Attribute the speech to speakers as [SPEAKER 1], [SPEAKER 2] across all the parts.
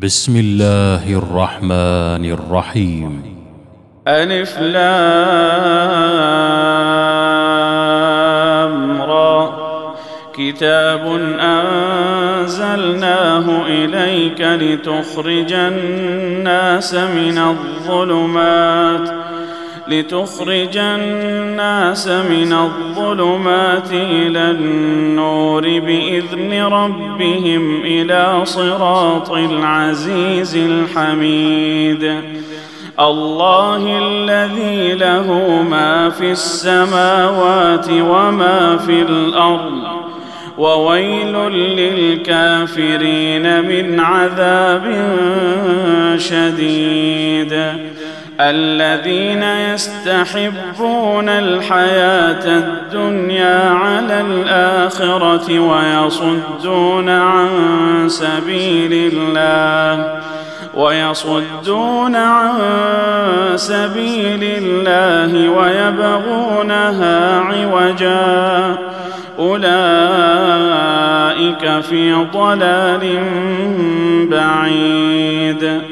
[SPEAKER 1] بسم الله الرحمن الرحيم.
[SPEAKER 2] ألف لام را. كتاب أنزلناه إليك لتخرج الناس من الظلمات. لتخرج الناس من الظلمات إلى النور بإذن ربهم إلى صراط العزيز الحميد. الله الذي له ما في السماوات وما في الأرض. وويل للكافرين من عذاب شديد. الذين يستحبون الحياة الدنيا على الآخرة ويصدون عن سبيل الله ويصدون عن سبيل الله ويبغونها عوجا أولئك في ضلال بعيد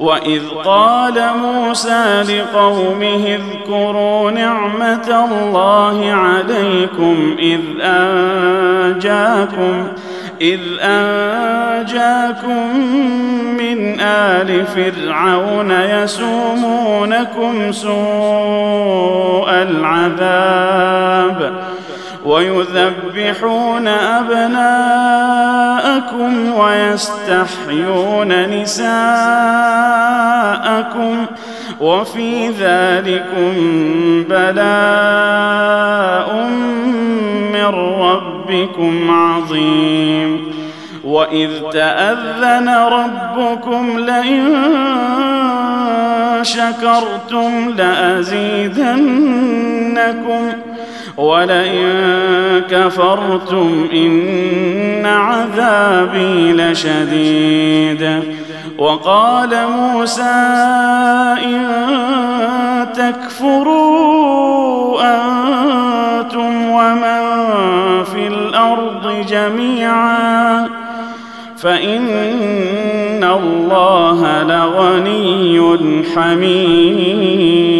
[SPEAKER 2] وإذ قال موسى لقومه اذكروا نعمة الله عليكم إذ أنجاكم إذ أنجاكم من آل فرعون يسومونكم سوء العذاب. ويذبحون أبناءكم ويستحيون نساءكم وفي ذلكم بلاء من ربكم عظيم. وإذ تأذن ربكم لئن شكرتم لأزيدنكم ولئن كفرتم ان عذابي لشديد وقال موسى ان تكفروا أنتم ومن في الأرض جميعا فان الله لغني حميد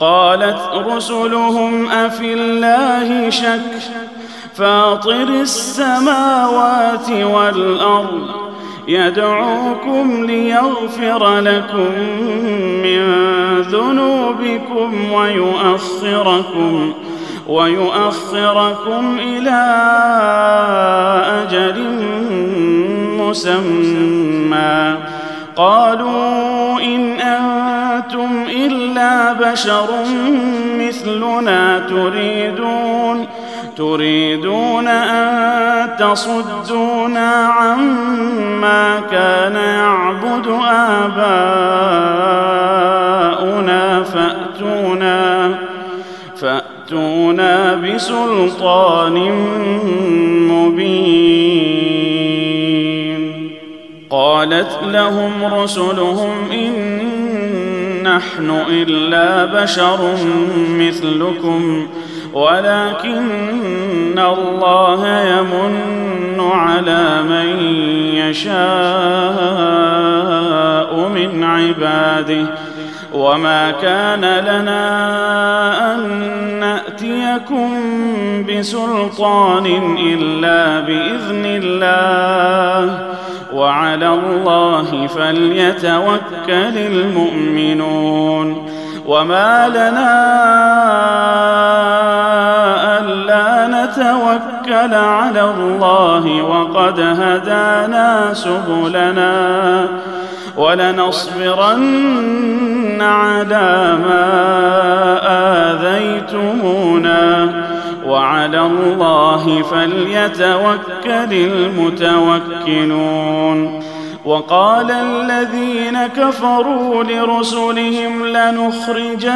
[SPEAKER 2] قالت رسلهم أفي الله شك فاطر السماوات والأرض يدعوكم ليغفر لكم من ذنوبكم ويؤخركم ويؤخركم إلى أجل مسمى قالوا إن أنتم الا بشر مثلنا تريدون تريدون أن تصدونا عما كان يعبد آباؤنا فأتونا فأتونا بسلطان مبين. قالت لهم رسلهم إن نحن إلا بشر مثلكم ولكن الله يمن على من يشاء من عباده. وما كان لنا أن نأتيكم بسلطان إلا بإذن الله. وعلى الله فليتوكل المؤمنون. وما لنا ألا نتوكل على الله وقد هدانا سبلنا ولنصبرن على ما آذيتمونا. وعلى الله فليتوكل المتوكلون. وقال الذين كفروا لرسلهم لنخرجنكم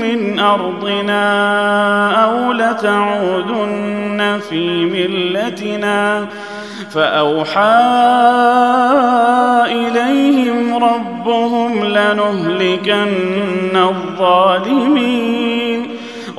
[SPEAKER 2] من أرضنا أو لتعودن في ملتنا. فأوحى إليهم ربهم لنهلكن الظالمين.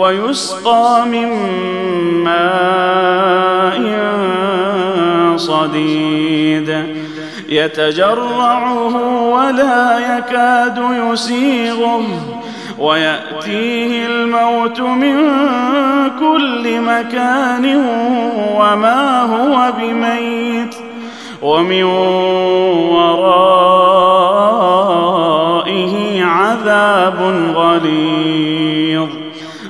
[SPEAKER 2] ويسقى من ماء صديد. يتجرعه ولا يكاد يسيغه. ويأتيه الموت من كل مكان وما هو بميت. ومن ورائه عذاب غليظ.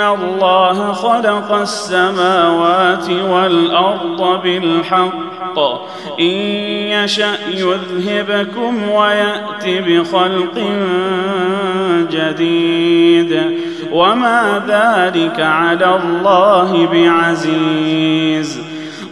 [SPEAKER 2] الله خلق السماوات والارض بالحق ان يشا يذهبكم ويات بخلق جديد وما ذلك على الله بعزيز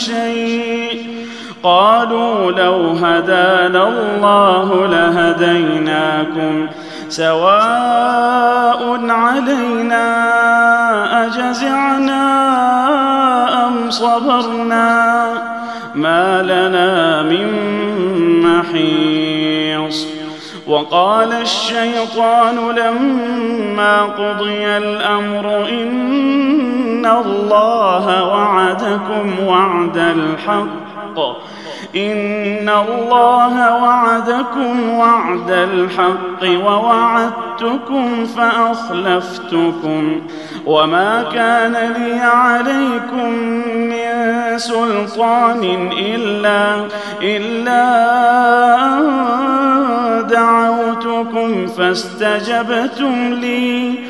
[SPEAKER 2] شيء. قالوا لو هدانا الله لهديناكم سواء علينا أجزعنا أم صبرنا ما لنا من محيص. وقال الشيطان لما قضي الأمر ان الله وعدكم وعد الحق. ان الله وعدكم وعد الحق ووعدتكم فاخلفتكم. وما كان لي عليكم من سلطان الا الا ان دعوتكم فاستجبتم لي.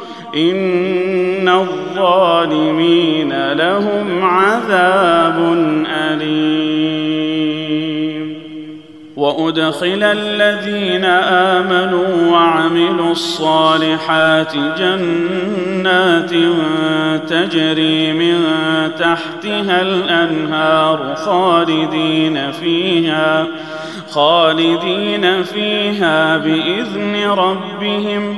[SPEAKER 2] ان الظالمين لهم عذاب اليم وادخل الذين امنوا وعملوا الصالحات جنات تجري من تحتها الانهار خالدين فيها خالدين فيها باذن ربهم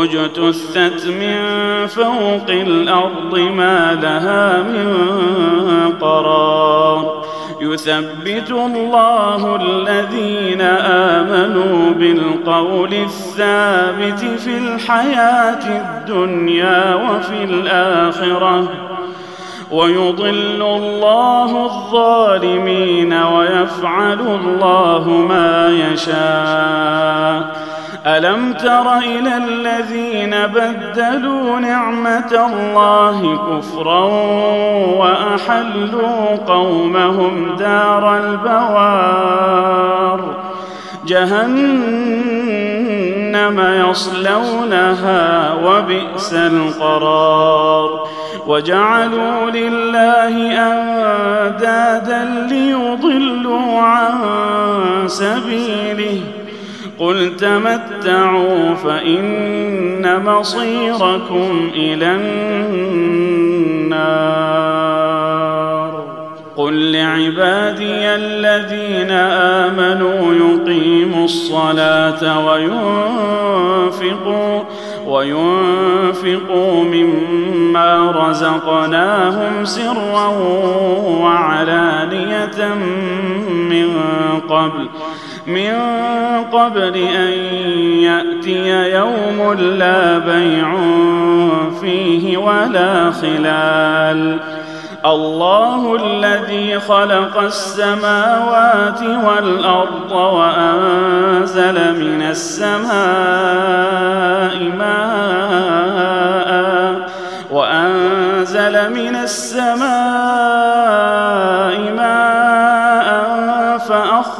[SPEAKER 2] اجتثت من فوق الأرض ما لها من قرار. يثبت الله الذين آمنوا بالقول الثابت في الحياة الدنيا وفي الآخرة. ويضل الله الظالمين ويفعل الله ما يشاء. ألم تر إلى الذين بدلوا نعمة الله كفرا وأحلوا قومهم دار البوار. جهنم يصلونها وبئس القرار. وجعلوا لله أندادا ليضلوا عن سبيله. قل تمتعوا فان مصيركم إلى النار قل لعبادي الذين امنوا يقيموا الصلاه وينفقوا وينفقوا مما رزقناهم سرا وعلانيه من قبل من قبل أن يأتي يوم لا بيع فيه ولا خلال. الله الذي خلق السماوات والأرض وأنزل من السماء ماء وأنزل من السماء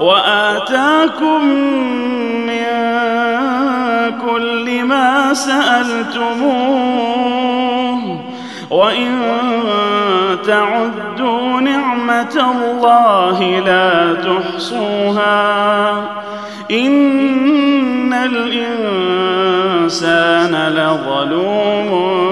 [SPEAKER 2] وآتاكم من كل ما سألتموه وإن تعدوا نعمة الله لا تحصوها إن الإنسان لظلوم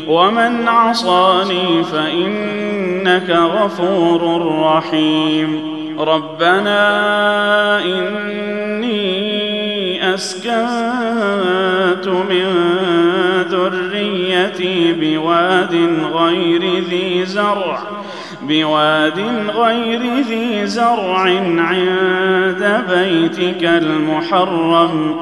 [SPEAKER 2] ومن عصاني فإنك غفور رحيم. ربنا إني أسكنت من ذريتي بواد غير ذي زرع بواد غير ذي زرع عند بيتك المحرم.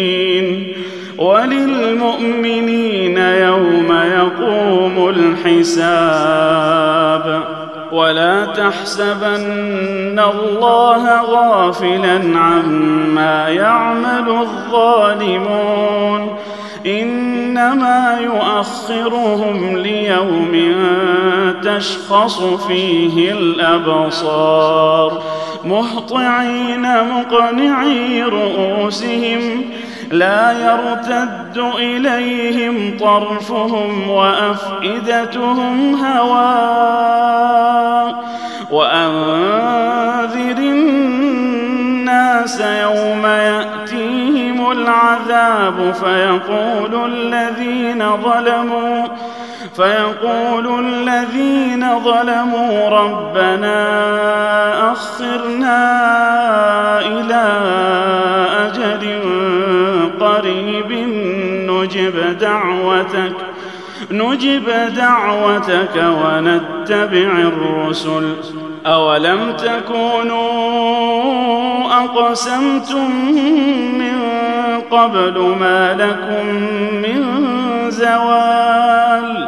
[SPEAKER 2] وللمؤمنين يوم يقوم الحساب. ولا تحسبن الله غافلا عما يعمل الظالمون. إنما يؤخرهم ليوم تشخص فيه الأبصار. مهطعين مقنعي رؤوسهم لا يرتد إليهم طرفهم وأفئدتهم هواء وأنذر الناس يوم يأتيهم العذاب فيقول الذين ظلموا فيقول الذين ظلموا ربنا أخرنا إلى أجل قريب نجب دعوتك نجب دعوتك ونتبع الرسل. أولم تكونوا أقسمتم من قبل ما لكم من زوال؟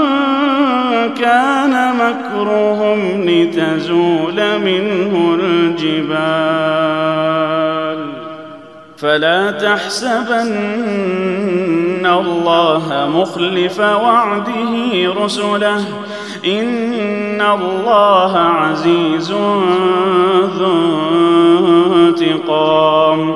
[SPEAKER 2] كان مكرهم لتزول منه الجبال. فلا تحسبن الله مخلف وعده رسله. إن الله عزيز ذو انتقام.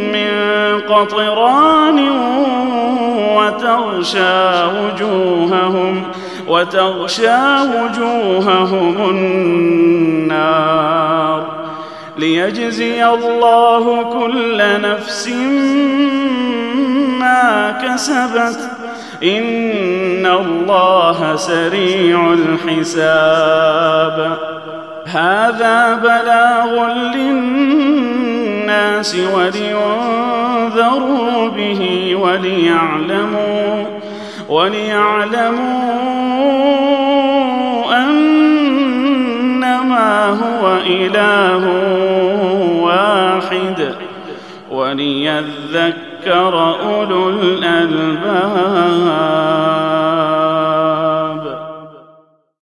[SPEAKER 2] قطران وتغشى وجوههم وتغشى وجوههم النار ليجزي الله كل نفس ما كسبت إن الله سريع الحساب هذا بلاغ للناس ولينذروا به وليعلموا وليعلموا أنما هو إله واحد وليذكر أولو الألباب